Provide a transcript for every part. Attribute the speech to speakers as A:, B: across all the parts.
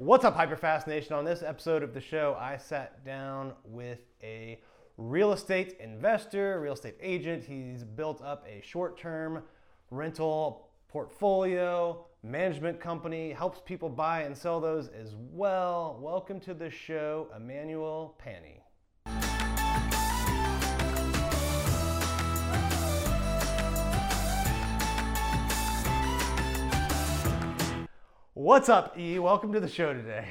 A: What's up, Hyperfast Nation? On this episode of the show, I sat down with a real estate investor, real estate agent. He's built up a short term rental portfolio, management company, helps people buy and sell those as well. Welcome to the show, Emmanuel Pani. What's up, E? Welcome to the show today.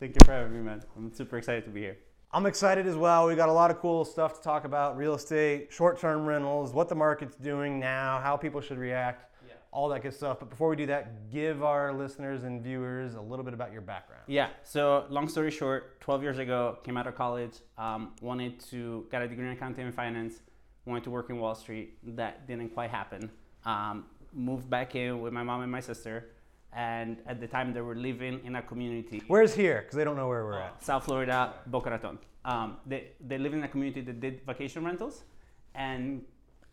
B: Thank you for having me, man. I'm super excited to be here.
A: I'm excited as well. We got a lot of cool stuff to talk about real estate, short term rentals, what the market's doing now, how people should react,
B: Yeah.
A: all that good stuff. But before we do that, give our listeners and viewers a little bit about your background.
B: Yeah, so long story short, 12 years ago, came out of college, um, wanted to get a degree in accounting and finance, wanted to work in Wall Street. That didn't quite happen. Um, moved back in with my mom and my sister, and at the time they were living in a community.
A: Where's here? Because they don't know where we're at.
B: South Florida, Boca Raton. Um, they, they live in a community that did vacation rentals, and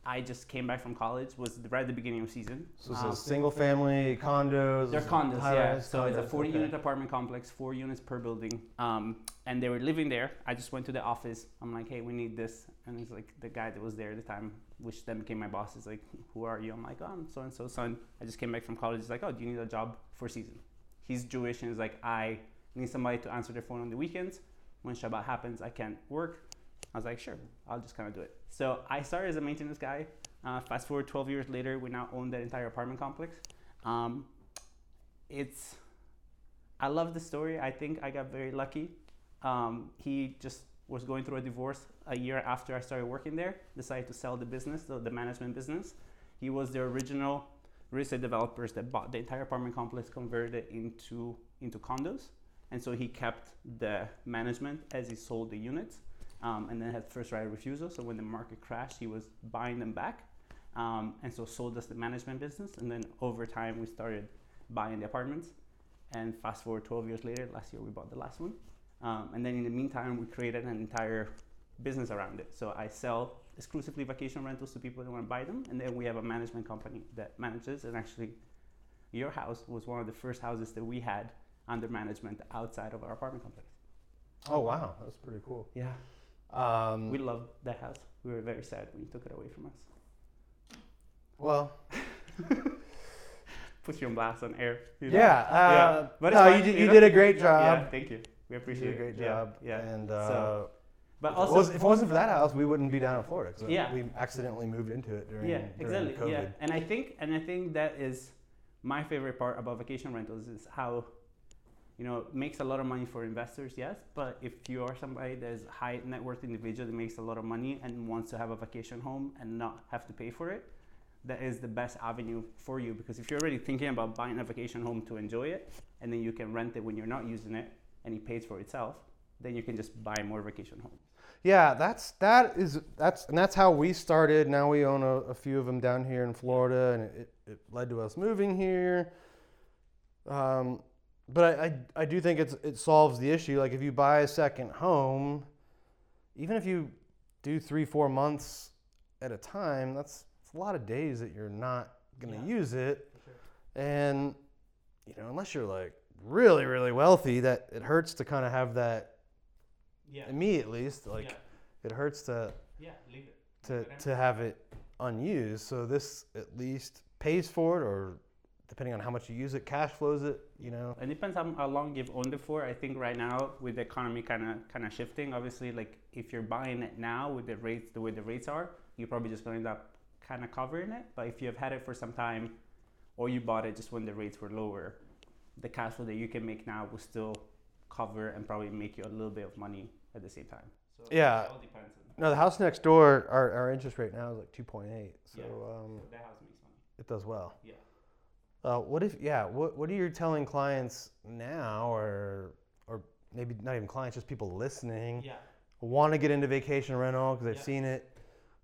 B: I just came back from college, was right at the beginning of season.
A: So this
B: Um,
A: is single family condos.
B: They're condos, yeah.
A: rise
B: So it's a
A: condos,
B: 40
A: okay.
B: unit apartment complex, four units per building. Um, and they were living there. I just went to the office. I'm like, hey, we need this. And he's like, the guy that was there at the time, which then became my boss, is like, who are you? I'm like, oh, I'm so and so son. I just came back from college. He's like, oh, do you need a job for season? He's Jewish and he's like, I need somebody to answer their phone on the weekends. When Shabbat happens, I can't work. I was like, sure, I'll just kind of do it. So I started as a maintenance guy. Uh, fast forward 12 years later, we now own that entire apartment complex. Um, it's, I love the story. I think I got very lucky. Um, he just was going through a divorce a year after I started working there, decided to sell the business, the, the management business. He was the original real estate developers that bought the entire apartment complex, converted it into, into condos. And so he kept the management as he sold the units um, and then had first right of refusal. So when the market crashed, he was buying them back. Um, and so sold us the management business. And then over time, we started buying the apartments. And fast forward 12 years later, last year we bought the last one. Um, and then in the meantime, we created an entire business around it. So I sell exclusively vacation rentals to people that want to buy them. And then we have a management company that manages. And actually, your house was one of the first houses that we had under management outside of our apartment complex.
A: Oh, wow. That's pretty cool.
B: Yeah.
A: Um,
B: We loved that house. We were very sad when you took it away from us.
A: well,
B: Put you on blast on air. you know?
A: yeah. Uh,
B: Yeah, but
A: no, you, did,
B: you
A: you
B: know?
A: did a great
B: Yeah,
A: job.
B: thank you. We
A: You
B: appreciate
A: did a great
B: it.
A: Job.
B: Yeah.
A: And uh,
B: So- But
A: if,
B: also,
A: it was, if it wasn't for that house, we wouldn't be down in Florida. 'cause
B: Yeah.
A: we accidentally moved into it during,
B: yeah,
A: during
B: exactly.
A: COVID.
B: Yeah, and I think and I think that is my favorite part about vacation rentals is how you know makes a lot of money for investors. Yes, but if you are somebody that is high net worth individual that makes a lot of money and wants to have a vacation home and not have to pay for it, that is the best avenue for you because if you're already thinking about buying a vacation home to enjoy it and then you can rent it when you're not using it and it pays for itself, then you can just buy more vacation homes.
A: Yeah, that's that is that's and that's how we started. Now we own a, a few of them down here in Florida, and it, it led to us moving here. Um, but I, I I do think it's it solves the issue. Like if you buy a second home, even if you do three four months at a time, that's, that's a lot of days that you're not gonna
B: Yeah.
A: use it, and you know unless you're like really really wealthy, that it hurts to kind of have that
B: Yeah.
A: me at least like
B: yeah.
A: it hurts to
B: Yeah. Leave it.
A: to to have it unused so this at least pays for it or depending on how much you use it cash flows it you know
B: It depends on how long you've owned it for. I think right now with the economy kind of kind of shifting, obviously, like if you're buying it now with the rates the way the rates are, you're probably just going to end up kind of covering it. But if you have had it for some time, or you bought it just when the rates were lower, the cash flow that you can make now will still cover and probably make you a little bit of money at the same time. So
A: Yeah.
B: it all depends.
A: No the house next door our, our interest rate now is like 2.8 so
B: Yeah.
A: um,
B: that house makes money.
A: it does well
B: Yeah.
A: Uh, what if yeah what, what are you telling clients now or or maybe not even clients just people listening
B: Yeah.
A: want to get into vacation rental because they've
B: Yeah.
A: seen it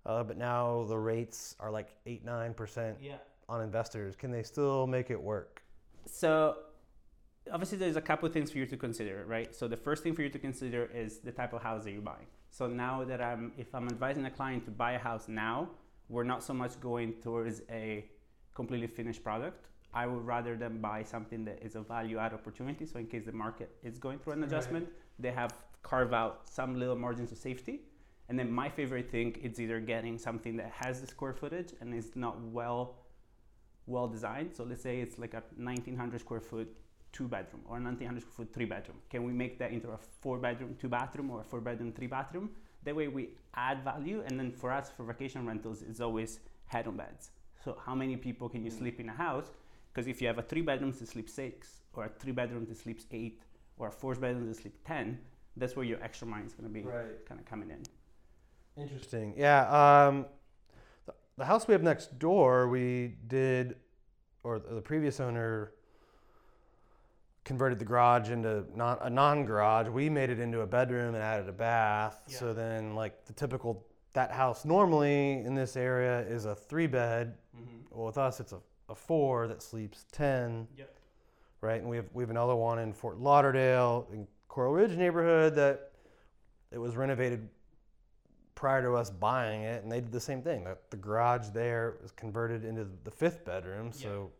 A: uh, but now the rates are like 8 9%
B: Yeah.
A: on investors can they still make it work
B: So obviously there's a couple of things for you to consider, right? So the first thing for you to consider is the type of house that you're buying. So now that I'm if I'm advising a client to buy a house now, we're not so much going towards a completely finished product. I would rather them buy something that is a value add opportunity. So in case the market is going through an adjustment, right. they have carved out some little margins of safety. And then my favorite thing is either getting something that has the square footage and is not well well designed. So let's say it's like a 1900 square foot two bedroom or a 1900 square foot three bedroom. Can we make that into a four bedroom two bathroom or a four bedroom three bathroom? That way we add value. And then for us for vacation rentals, it's always head on beds. So how many people can you mm. sleep in a house? Because if you have a three bedroom that sleeps six, or a three bedroom that sleeps eight, or a four bedroom that sleeps ten, that's where your extra money is going to be right. kind of coming in.
A: Interesting. Yeah. Um, the, house we have next door, we did, or the previous owner converted the garage into not a non-garage. We made it into a bedroom and added a bath. Yeah. So then, like the typical that house normally in this area is a three bed. Mm-hmm. Well, with us, it's a, a four that sleeps ten. Yep. Right, and we have we have another one in Fort Lauderdale in Coral Ridge neighborhood that it was renovated prior to us buying it, and they did the same thing. The, the garage there was converted into the fifth bedroom, so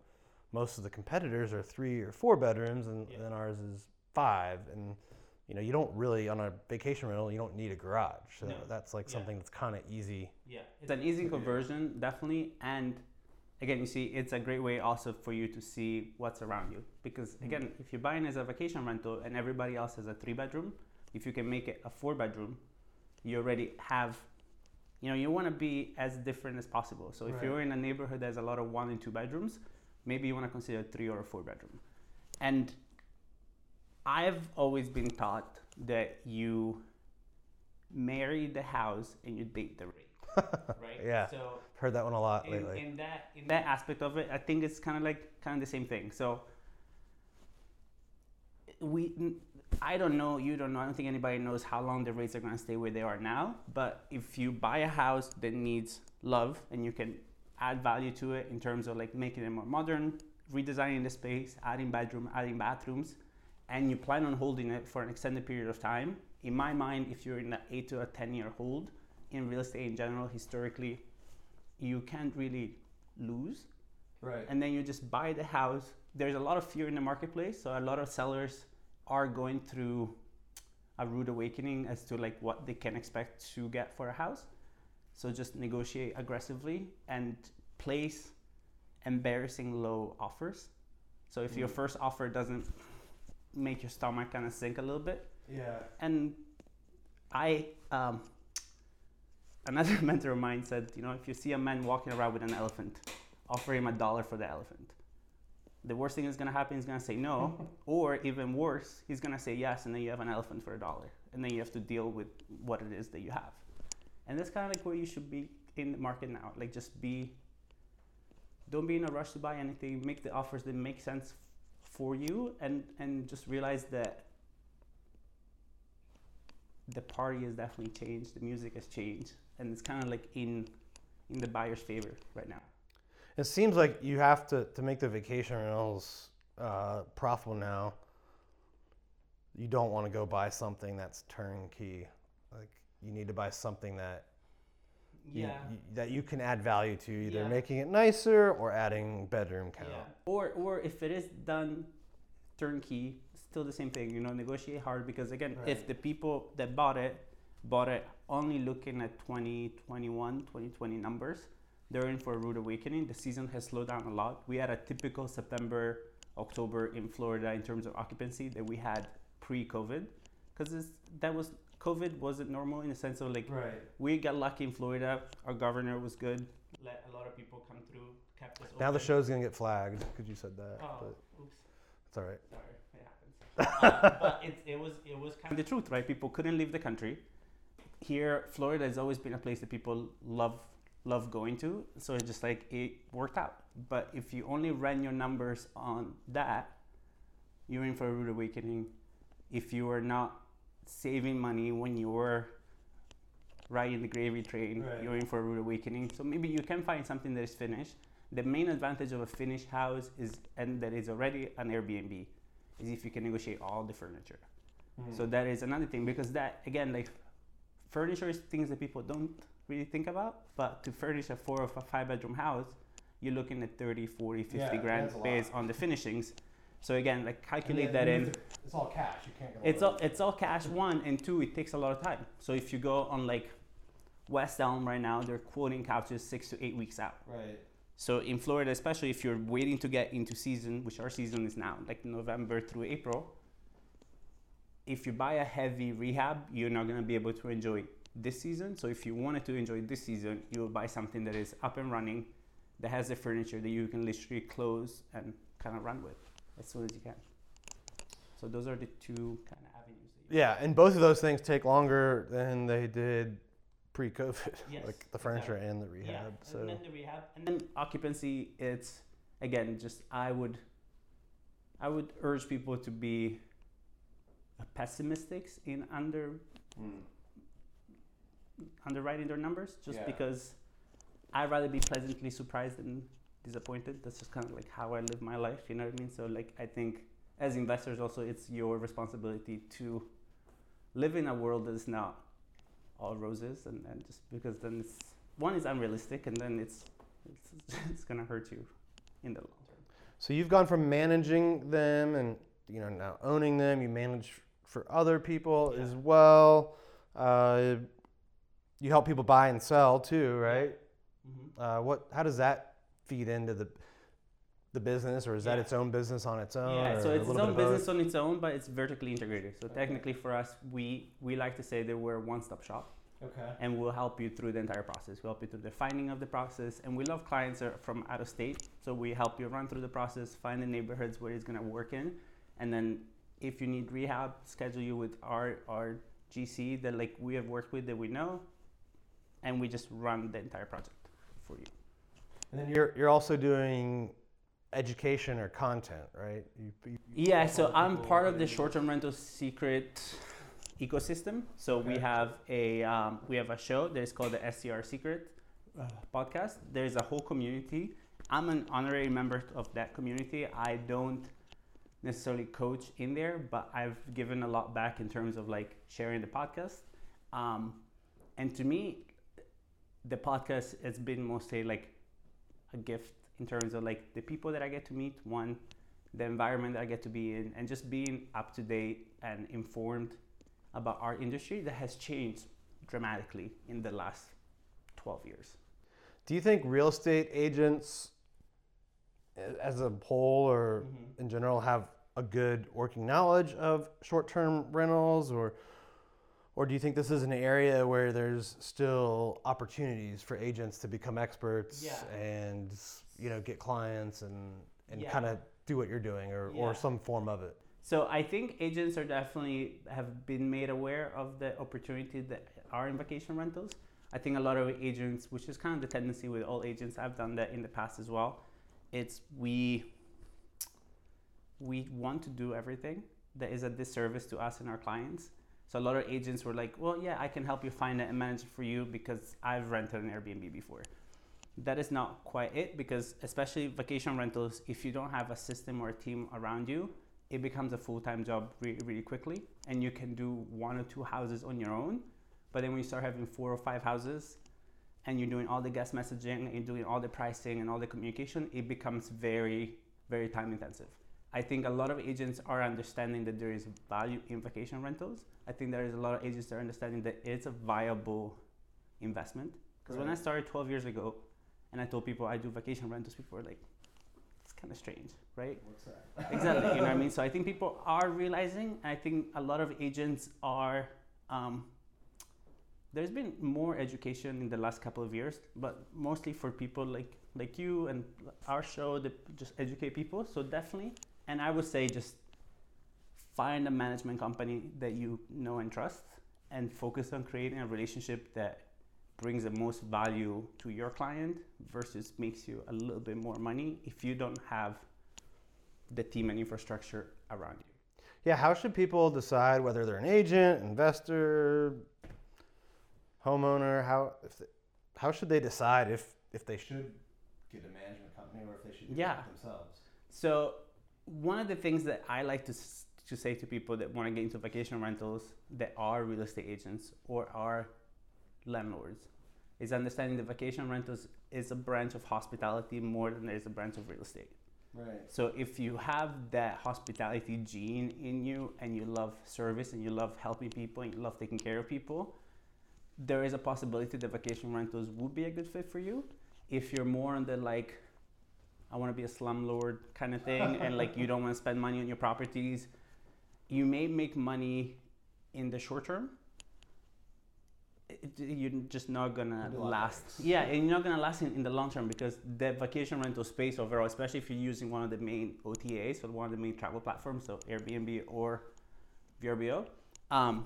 A: most of the competitors are three or four bedrooms, and then ours is five. And you know, you don't really on a vacation rental, you don't need a garage. So no. that's like something that's kind of easy.
B: Yeah, it's an easy conversion, definitely, and again, you see, it's a great way also for you to see what's around you. Because mm-hmm. again, mm-hmm. if you're buying as a vacation rental and everybody else has a three bedroom, if you can make it a four bedroom, you already have, you know, you want to be as different as possible. So if right. you're in a neighborhood that's a lot of one and two bedrooms, maybe you want to consider a three or a four bedroom. And I've always been taught that you marry the house and you date the rate.
A: right? yeah. So heard that one a lot
B: in,
A: lately.
B: In that in that aspect of it, I think it's kind of like kind of the same thing. So we I don't know, you don't know, I don't think anybody knows how long the rates are going to stay where they are now, but if you buy a house that needs love and you can add value to it in terms of like making it more modern, redesigning the space, adding bedroom, adding bathrooms, and you plan on holding it for an extended period of time, in my mind, if you're in an eight to a 10 year hold in real estate in general, historically, you can't really lose.
A: Right.
B: And then you just buy the house. There's a lot of fear in the marketplace, so a lot of sellers are going through a rude awakening as to like what they can expect to get for a house. So just negotiate aggressively and place embarrassing low offers. So if mm. your first offer doesn't make your stomach kind of sink a little bit.
A: Yeah.
B: And I, um, another mentor of mine said, you know, if you see a man walking around with an elephant, offer him a dollar for the elephant. The worst thing that's going to happen, he's going to say no. or even worse, he's going to say yes, and then you have an elephant for a dollar. And then you have to deal with what it is that you have. And that's kind of like where you should be in the market now. Like just be, don't be in a rush to buy anything. Make the offers that make sense for you, and and just realize that the party has definitely changed. The music has changed, and it's kind of like in in the buyer's favor right now.
A: It seems like you have to to make the vacation rentals uh, profitable now. You don't want to go buy something that's turnkey. Like you need to buy something that you, yeah. You, that you can add value to, either yeah. making it nicer or adding bedroom count. Yeah.
B: Or or if it is done turnkey, still the same thing. You know, negotiate hard because again, right. if the people that bought it bought it only looking at 2021, 2020 numbers, they're in for a rude awakening. The season has slowed down a lot. We had a typical September, October in Florida in terms of occupancy that we had pre-COVID, because that was COVID wasn't normal in the sense of like
A: right.
B: we got lucky in Florida. Our governor was good, let a lot of people come through, kept us.
A: Now the show's gonna get flagged because you said that.
B: Oh, but oops.
A: It's all right.
B: Sorry, it happens. uh, but it, it was it was kind of the truth, right? People couldn't leave the country. Here, Florida has always been a place that people love love going to. So it's just like it worked out. But if you only ran your numbers on that, you're in for a rude awakening. If you are not saving money when you were riding the gravy train, right. you're in for a rude awakening. So maybe you can find something that is finished. The main advantage of a finished house is and that is already an Airbnb is if you can negotiate all the furniture. Mm-hmm. So that is another thing because that again like furniture is things that people don't really think about. But to furnish a four or a five bedroom house, you're looking at 30, 40, 50
A: Yeah,
B: grand
A: that's a lot.
B: based on the finishings. So again, like calculate that in.
A: to- It's all cash. You can't get.
B: It's all it's all cash one and two. It takes a lot of time. So if you go on like West Elm right now, they're quoting couches six to eight weeks out.
A: Right.
B: So in Florida, especially if you're waiting to get into season, which our season is now, like November through April, if you buy a heavy rehab, you're not gonna be able to enjoy this season. So if you wanted to enjoy this season, you will buy something that is up and running, that has the furniture that you can literally close and kind of run with as soon as you can. So those are the two kind of avenues. That you
A: Yeah, and both of those things take longer than they did pre-COVID,
B: Yes,
A: like the furniture and the rehab.
B: Yeah,
A: so
B: and then the rehab, and then occupancy. It's again just I would, I would urge people to be pessimistic in under hmm. underwriting their numbers, just
A: Yeah.
B: because I'd rather be pleasantly surprised than disappointed. That's just kind of like how I live my life. You know what I mean? So like I think as investors, also it's your responsibility to live in a world that is not all roses, and, and just because then it's one is unrealistic, and then it's it's, it's gonna hurt you in the long term.
A: So you've gone from managing them and you know now owning them. You manage for other people
B: Yeah.
A: as well. Uh, you help people buy and sell too, right?
B: Mm-hmm.
A: Uh, what? How does that feed into the the business, or is that its own business on its own?
B: Yeah, so it's its own
A: bit of both?
B: business on its own, but it's vertically integrated. So
A: Okay.
B: technically, for us, we we like to say that we're a one-stop shop,
A: Okay.
B: and we'll help you through the entire process. We'll help you through the finding of the process, and we love clients are from out of state, so we help you run through the process, find the neighborhoods where it's gonna work in, and then if you need rehab, schedule you with our our GC that like we have worked with that we know, and we just run the entire project for you.
A: And then you're you're also doing education or content, right? You, you,
B: Yeah, so I'm part of the short-term rental secret ecosystem. So we have a um, we have a show that is called the STR Secret uh, podcast. There's a whole community. I'm an honorary member of that community. I don't necessarily coach in there, but I've given a lot back in terms of like sharing the podcast. Um, and to me, the podcast has been mostly like a gift in terms of like the people that I get to meet. One, the environment that I get to be in, and just being up to date and informed about our industry that has changed dramatically in the last 12 years.
A: Do you think real estate agents, as a whole or mm-hmm. in general, have a good working knowledge of short-term rentals, or or do you think this is an area where there's still opportunities for agents to become experts
B: Yeah.
A: and you know get clients and and
B: Yeah.
A: kind of do what you're doing or,
B: Yeah.
A: or some form of it?
B: So I think agents are definitely have been made aware of the opportunity that are in vacation rentals. I think a lot of agents, which is kind of the tendency with all agents, I've done that in the past as well. It's we we want to do everything that is a disservice to us and our clients. So a lot of agents were like, "Well, yeah, I can help you find it and manage it for you because I've rented an Airbnb before." That is not quite it because especially vacation rentals, if you don't have a system or a team around you, it becomes a full-time job really, really quickly and you can do one or two houses on your own but then when you start having four or five houses and you're doing all the guest messaging and you're doing all the pricing and all the communication it becomes very very time intensive. I think a lot of agents are understanding that there is value in vacation rentals. I think there is a lot of agents that are understanding that it's a viable investment. Because when i started 12 years ago and i told people i do vacation rentals people were like it's kind of strange right?
A: What's that?
B: exactly you know what i mean? So i think people are realizing i think a lot of agents are um, there's been more education in the last couple of years but mostly for people like like you and our show that just educate people so definitely and i would say just find a management company that you know and trust and focus on creating a relationship that brings the most value to your client versus makes you a little bit more money if you don't have the team and infrastructure around you.
A: Yeah, how should people decide whether they're an agent, investor, homeowner? How if they, how should they decide if if they should get a management company or if they should do
B: Yeah.
A: it themselves?
B: So, one of the things that I like to, to say to people that want to get into vacation rentals that are real estate agents or are landlords is understanding the vacation rentals is a branch of hospitality more than there's a branch of real estate.
A: Right.
B: So if you have that hospitality gene in you and you love service and you love helping people and you love taking care of people, there is a possibility that vacation rentals would be a good fit for you. If you're more on the like, I want to be a slumlord kind of thing and like you don't want to spend money on your properties, you may make money in the short term. It, you're just not gonna
A: It'll be a lot
B: last. Yeah, and you're not gonna last in, in the long term because the vacation rental space overall, especially if you're using one of the main OTAs or one of the main travel platforms, so Airbnb or VRBO, um,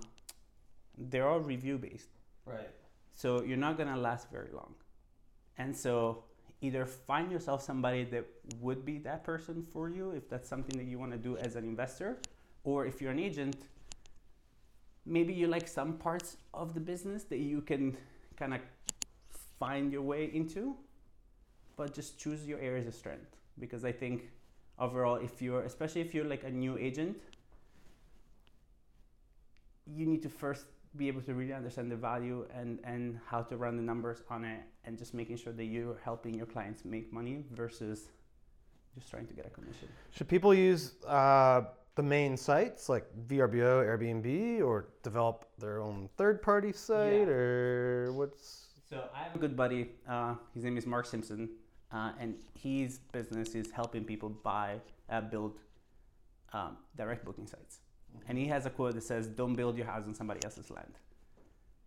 B: they're all review based.
A: Right.
B: So you're not gonna last very long. And so either find yourself somebody that would be that person for you if that's something that you want to do as an investor, or if you're an agent, maybe you like some parts of the business that you can kind of find your way into, but just choose your areas of strength because I think overall if you're especially if you're like a new agent you need to first be able to really understand the value and, and how to run the numbers on it and just making sure that you're helping your clients make money versus just trying to get a commission.
A: Should people use uh, the main sites like VRBO, Airbnb, or develop their own third-party site,
B: Yeah.
A: or what's?
B: So I have a good buddy. Uh, his name is Mark Simpson, uh, and his business is helping people buy, uh, build um, direct booking sites. And he has a quote that says, "Don't build your house on somebody else's land."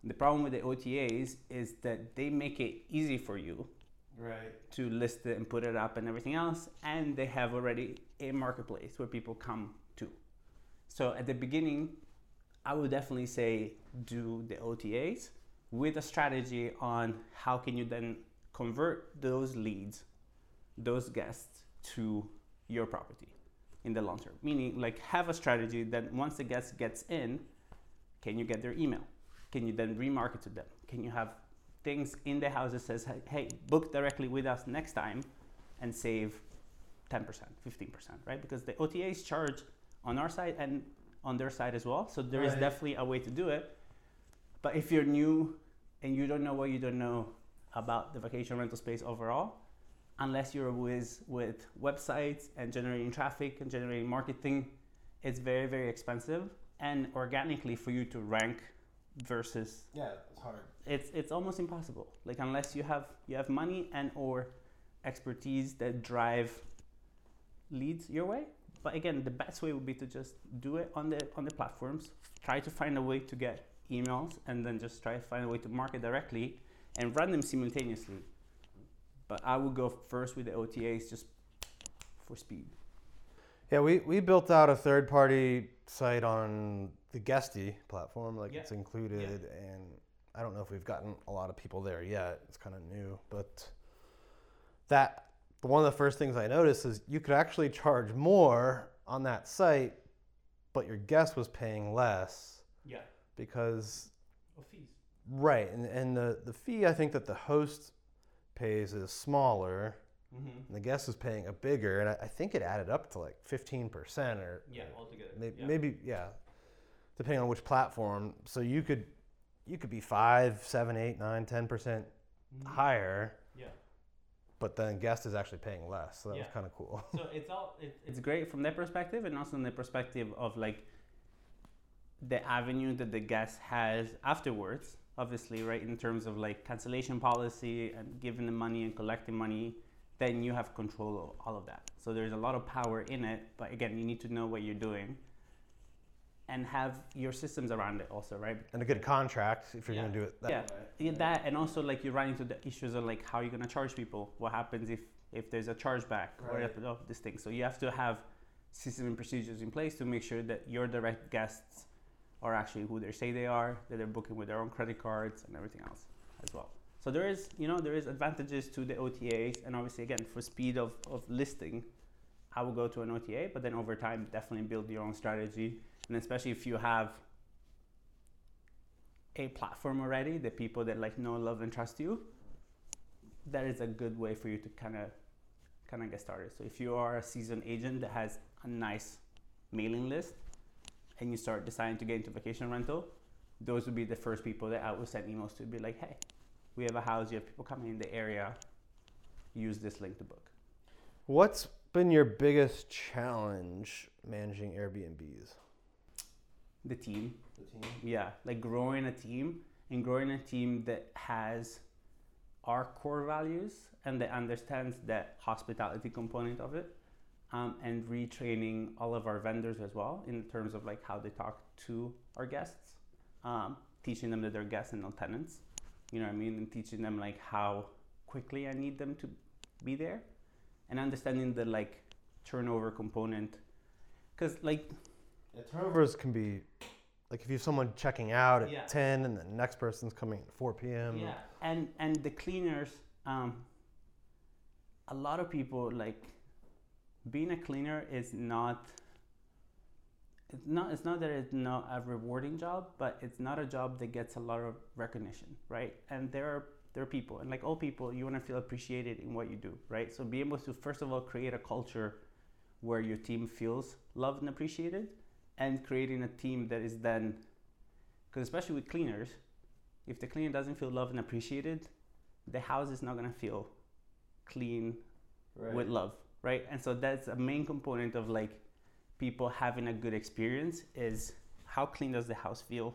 B: The problem with the OTAs is that they make it easy for you
A: Right.
B: to list it and put it up and everything else, and they have already a marketplace where people come to. So at the beginning, I would definitely say do the OTAs with a strategy on how can you then convert those leads, those guests to your property in the long term. Meaning like have a strategy that once the guest gets in, can you get their email? Can you then remarket to them? Can you have things in the house that says, hey, book directly with us next time and save 10%, 15%, right? Because the OTAs charge on our side and on their side as well. So there is
A: Right.
B: definitely a way to do it. But if you're new and you don't know what you don't know about the vacation rental space overall, unless you're with with websites and generating traffic and generating marketing, it's very very expensive and organically for you to rank versus
A: Yeah, it's hard.
B: it's it's almost impossible. Like unless you have you have money and or expertise that drive leads your way. But again the best way would be to just do it on the on the platforms try to find a way to get emails and then just try to find a way to market directly and run them simultaneously but i would go first with the otas just for speed
A: Yeah, we, we built out a third party site on the Guesty platform, like
B: Yeah.
A: it's included, and I don't know if we've gotten a lot of people there yet. It's kind of new, but that one of the first things I noticed is you could actually charge more on that site, but your guest was paying less
B: yeah
A: because
B: fees
A: right, and, and the, the fee I think that the host pays is smaller.
B: mm-hmm.
A: And the guest is paying a bigger, and I, I think it added up to like fifteen percent, or
B: yeah altogether
A: maybe, maybe yeah, depending on which platform. So you could you could be five, seven, eight, nine, ten percent higher,
B: Mm-hmm. yeah
A: but then guest is actually paying less. So that was kind of cool.
B: so it's all it, it's great from that perspective and also from the perspective of like the avenue that the guest has afterwards obviously right in terms of like cancellation policy and giving the money and collecting money then you have control of all of that so there's a lot of power in it but again you need to know what you're doing and have your systems around it also right
A: and a good contract if you're
B: Yeah.
A: gonna do it. That
B: Yeah.
A: way.
B: yeah, that and also like you run into the issues of like how you're gonna charge people. What happens if if there's a chargeback or
A: Right.
B: if, of oh, this thing? So you have to have system and procedures in place to make sure that your direct guests are actually who they say they are, that they're booking with their own credit cards and everything else as well. So there is you know there is advantages to the OTAs and obviously again for speed of, of listing, I will go to an OTA, but then over time definitely build your own strategy and especially if you have a platform already, the people that like know, love, and trust you, that is a good way for you to kind of kind of get started. So if you are a seasoned agent that has a nice mailing list and you start deciding to get into vacation rental, those would be the first people that I would send emails to be like, hey, we have a house, you have people coming in the area, use this link to book.
A: What's been your biggest challenge managing Airbnbs?
B: The team,
A: The team.
B: yeah, like growing a team and growing a team that has our core values and that understands that hospitality component of it um, and retraining all of our vendors as well in terms of like how they talk to our guests um, teaching them that they're guests and not tenants you know what i mean and teaching them like how quickly i need them to be there and understanding the like turnover component because like
A: Yeah, turnovers can be like if you have someone checking out at
B: Yeah.
A: 10 and the next person's coming at 4 p.m.
B: Yeah, and and the cleaners, um, a lot of people like being a cleaner is not. It's not. It's not that it's not a rewarding job, but it's not a job that gets a lot of recognition, right? And there are there are people, and like all people, you want to feel appreciated in what you do, right? So be able to first of all create a culture where your team feels loved and appreciated, and creating a team that is then, because especially with cleaners, if the cleaner doesn't feel loved and appreciated, the house is not gonna feel clean with love, right? And so that's a main component of like people having a good experience is how clean does the house feel,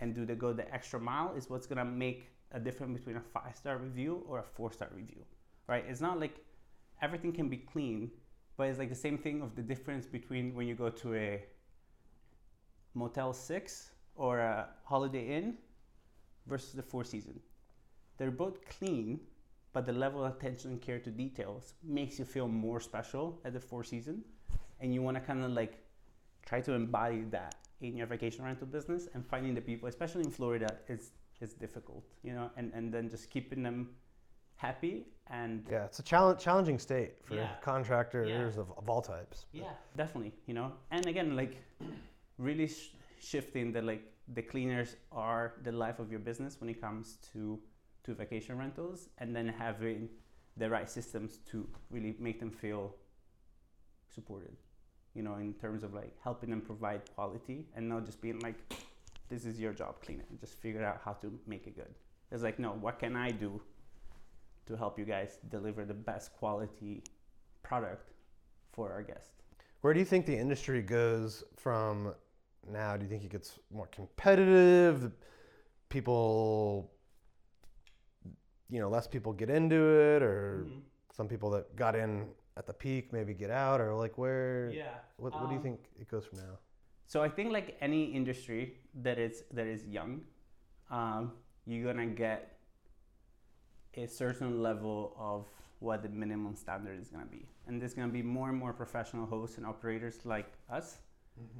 B: and do they go the extra mile? Is what's gonna make a difference between a five star review or a four star review, right? It's not like everything can be clean, but it's like the same thing of the difference between when you go to a Motel Six or a Holiday Inn versus the Four Season. They're both clean, but the level of attention and care to details makes you feel more special at the Four Season, and you want to kind of like try to embody that in your vacation rental business. And finding the people, especially in Florida, is is difficult, you know, and and then just keeping them happy and
A: Yeah, it's a challenge, challenging state for
B: Yeah.
A: contractors
B: Yeah.
A: of, of all types.
B: Yeah, definitely. You know, and again, like really sh- shifting that like the cleaners are the life of your business when it comes to to vacation rentals, and then having the right systems to really make them feel supported. You know, in terms of like helping them provide quality and not just being like, this is your job, clean it, and just figure out how to make it good. It's like, no, what can I do to help you guys deliver the best quality product for our guests?
A: Where do you think the industry goes from now? Do you think it gets more competitive? People, you know, less people get into it, or
B: Mhm.
A: some people that got in at the peak maybe get out, or like where?
B: Yeah.
A: What, what do you
B: um,
A: think it goes from now?
B: So I think like any industry that is that is young, um, you're gonna get a certain level of what the minimum standard is gonna be, and there's gonna be more and more professional hosts and operators like us,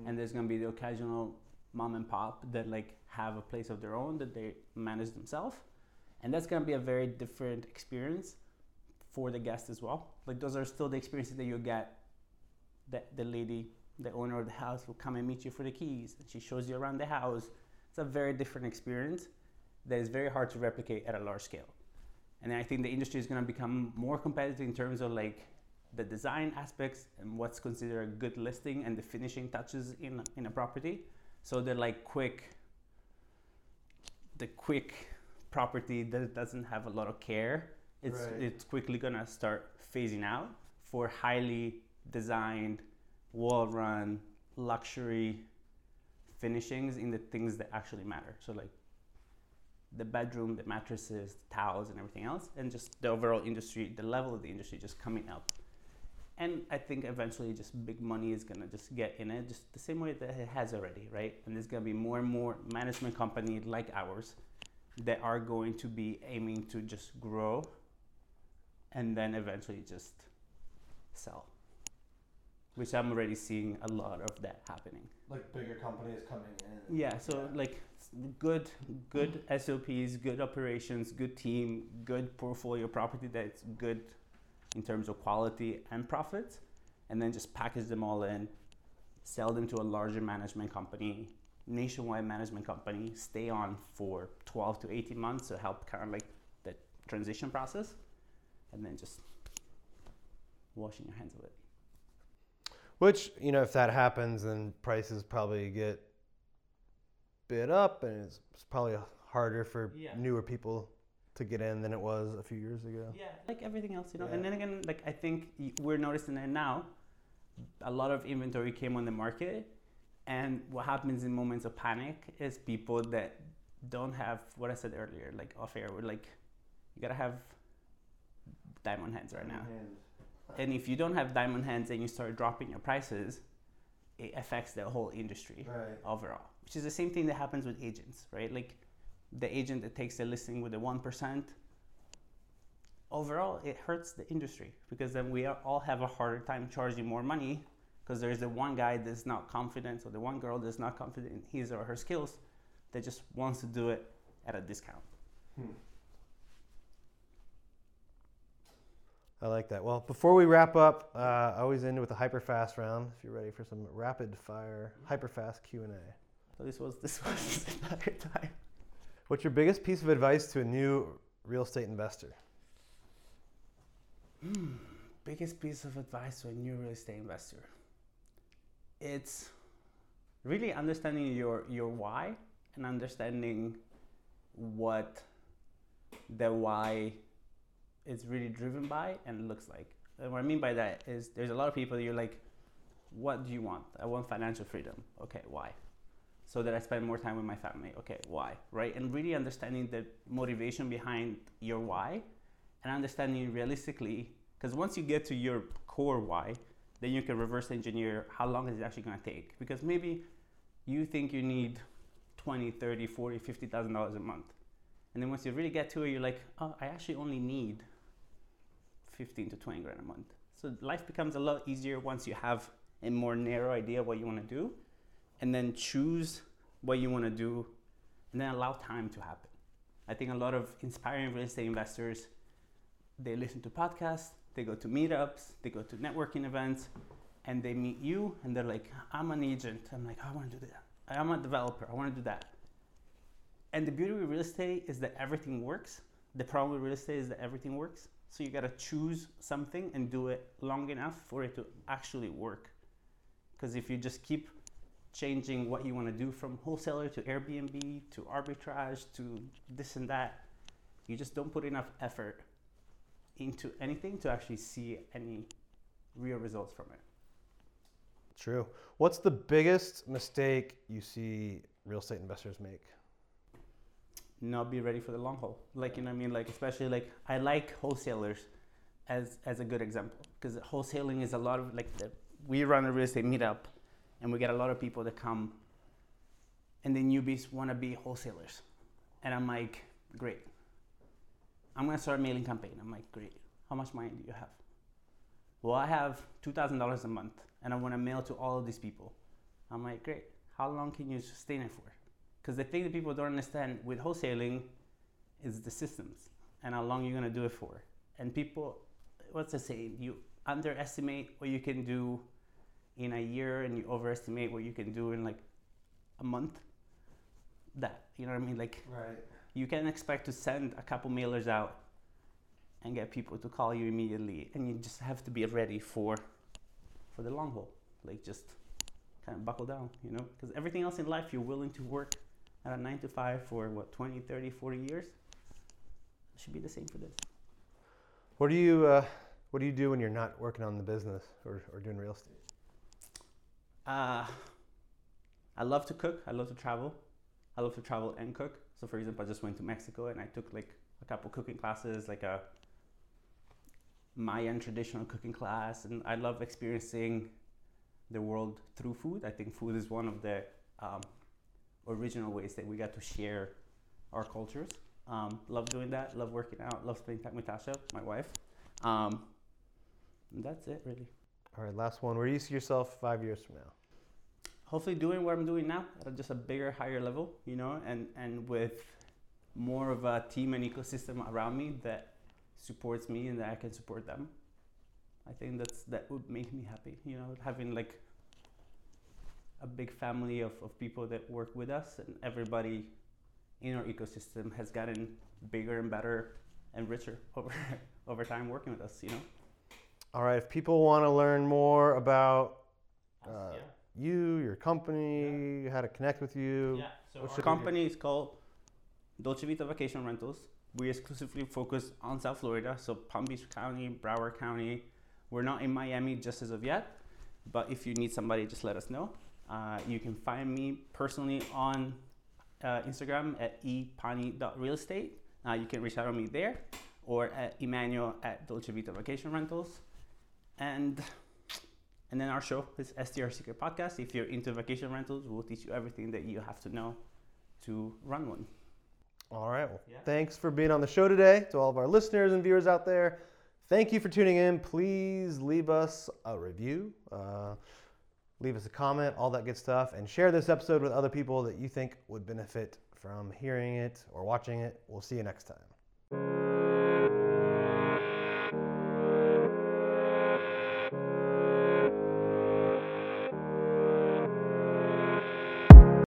B: and there's gonna be the occasional mom and pop that like have a place of their own that they manage themselves, and that's gonna be a very different experience for the guest as well. Like those are still the experiences that you get. That the lady the owner of the house will come and meet you for the keys and she shows you around the house it's a very different experience that is very hard to replicate at a large scale and i think the industry is going to become more competitive in terms of like the design aspects and what's considered a good listing and the finishing touches in, in a property so they're like quick the quick property that doesn't have a lot of care it's,
A: Right.
B: it's quickly going to start phasing out for highly designed wall run luxury finishings in the things that actually matter. So like the bedroom the mattresses the towels and everything else and just the overall industry the level of the industry just coming up. And i think eventually just big money is going to just get in it just the same way that it has already right? And there's going to be more and more management companies like ours that are going to be aiming to just grow and then eventually just sell which i'm already seeing a lot of that happening
A: Like bigger companies coming in.
B: yeah so like s- good good sops good operations good team good portfolio property that's good in terms of quality and profit and then just package them all in sell them to a larger management company nationwide management company stay on for 12 to 18 months to help kind of like the transition process and then just washing your hands of it
A: Which, you know, if that happens, then prices probably get bid up and it's, it's probably harder for
B: Yeah.
A: newer people to get in than it was a few years ago.
B: Yeah, like everything else, you know.
A: Yeah.
B: And then again, like I think we're noticing it now. A lot of inventory came on the market, and what happens in moments of panic is people that don't have what I said earlier, like off air. We're like, you gotta have diamond hands right now. And if you don't have diamond hands and you start dropping your prices, it affects the whole industry
A: Right.
B: overall, which is the same thing that happens with agents, right? Like the agent that takes the listing with the 1%, overall, it hurts the industry because then we all have a harder time charging more money because there's the one guy that's not confident or the one girl that's not confident in his or her skills that just wants to do it at a discount.
A: I like that. Well, before we wrap up, uh, I always end with a hyper fast round. If you're ready for some rapid fire, hyper fast Q and A.
B: So this was this was another time.
A: What's your biggest piece of advice to a new real estate investor?
B: biggest piece of advice to a new real estate investor it's really understanding your your why and understanding what the why is really driven by and looks like. And what i mean by that is there's a lot of people you're like what do you want? I want financial freedom. Okay why? So that i spend more time with my family. Okay why? Right? And really understanding the motivation behind your why and understanding realistically because once you get to your core why then you can reverse engineer how long is it actually going to take. Because maybe you think you need 20 30 40 50 thousand dollars a month. And then once you really get to it you're like oh i actually only need 15 to 20 grand a month. So life becomes a lot easier once you have a more narrow idea of what you want to do and then choose what you want to do and then allow time to happen. I think a lot of inspiring real estate investors they listen to podcasts, they go to meetups, they go to networking events, and they meet you and they're like, I'm an agent. I'm like, I want to do that. I'm a developer. I want to do that. And the beauty with real estate is that everything works. The problem with real estate is that everything works. So you got to choose something and do it long enough for it to actually work. Because if you just keep changing what you want to do from wholesaler to Airbnb to arbitrage to this and that, you just don't put enough effort into anything to actually see any real results from it.
A: True. What's the biggest mistake you see real estate investors make?
B: Not be ready for the long haul. Like you know what I mean? Like especially like I like wholesalers as as a good example because wholesaling is a lot of like the, we run a real estate meetup and we get a lot of people that come and the newbies want to be wholesalers and I'm like great I'm gonna start a mailing campaign. I'm like, great. How much money do you have? Well, I have two thousand dollars a month, and I want to mail to all of these people. I'm like, great. How long can you sustain it for? Because the thing that people don't understand with wholesaling is the systems and how long you're gonna do it for. And people, what's the saying? You underestimate what you can do in a year, and you overestimate what you can do in like a month. That you know what I mean? Like
A: Right.
B: You can expect to send a couple mailers out and get people to call you immediately and you just have to be ready for for the long haul. Like just kind of buckle down you know? Because everything else in life you're willing to work at a 9 to 5 for what 20 30 40 years? It should be the same for this.
A: What do you uh, What do you do when you're not working on the business or, or doing real estate?
B: uh, i love to cook. I love to travel. I love to travel and cook so for example i just went to mexico and i took like a couple cooking classes like a Mayan traditional cooking class, and I love experiencing the world through food. I think food is one of the um, original ways that we got to share our cultures. Um, love doing that. Love working out. Love spending time with Tasha, my wife. Um, and that's it, really.
A: All right, last one. Where do you see yourself five years from now?
B: Hopefully doing what I'm doing now at just a bigger, higher level, you know, and, and with more of a team and ecosystem around me that supports me and that I can support them. I think that's that would make me happy, you know, having like a big family of, of people that work with us and everybody in our ecosystem has gotten bigger and better and richer over over time working with us, you know.
A: All right, if people want to learn more about uh,
B: yeah.
A: You, your company, how to connect with you,
B: Yeah. So our company is called Dolce Vita Vacation Rentals. we exclusively focus on South Florida, so Palm Beach County, Broward County. We're not in Miami just as of yet, but if you need somebody, just let us know. Uh, you can find me personally on uh, Instagram at epani.realestate. Uh, you can reach out on me there or at Emmanuel at Dolce Vita Vacation Rentals. And and then our show is STR Secret Podcast. If you're into vacation rentals, we'll teach you everything that you have to know to run one.
A: All right. Well,
B: Yeah.
A: thanks for being on the show today. To all of our listeners and viewers out there, thank you for tuning in. Please leave us a review, uh, leave us a comment, all that good stuff, and share this episode with other people that you think would benefit from hearing it or watching it. We'll see you next time.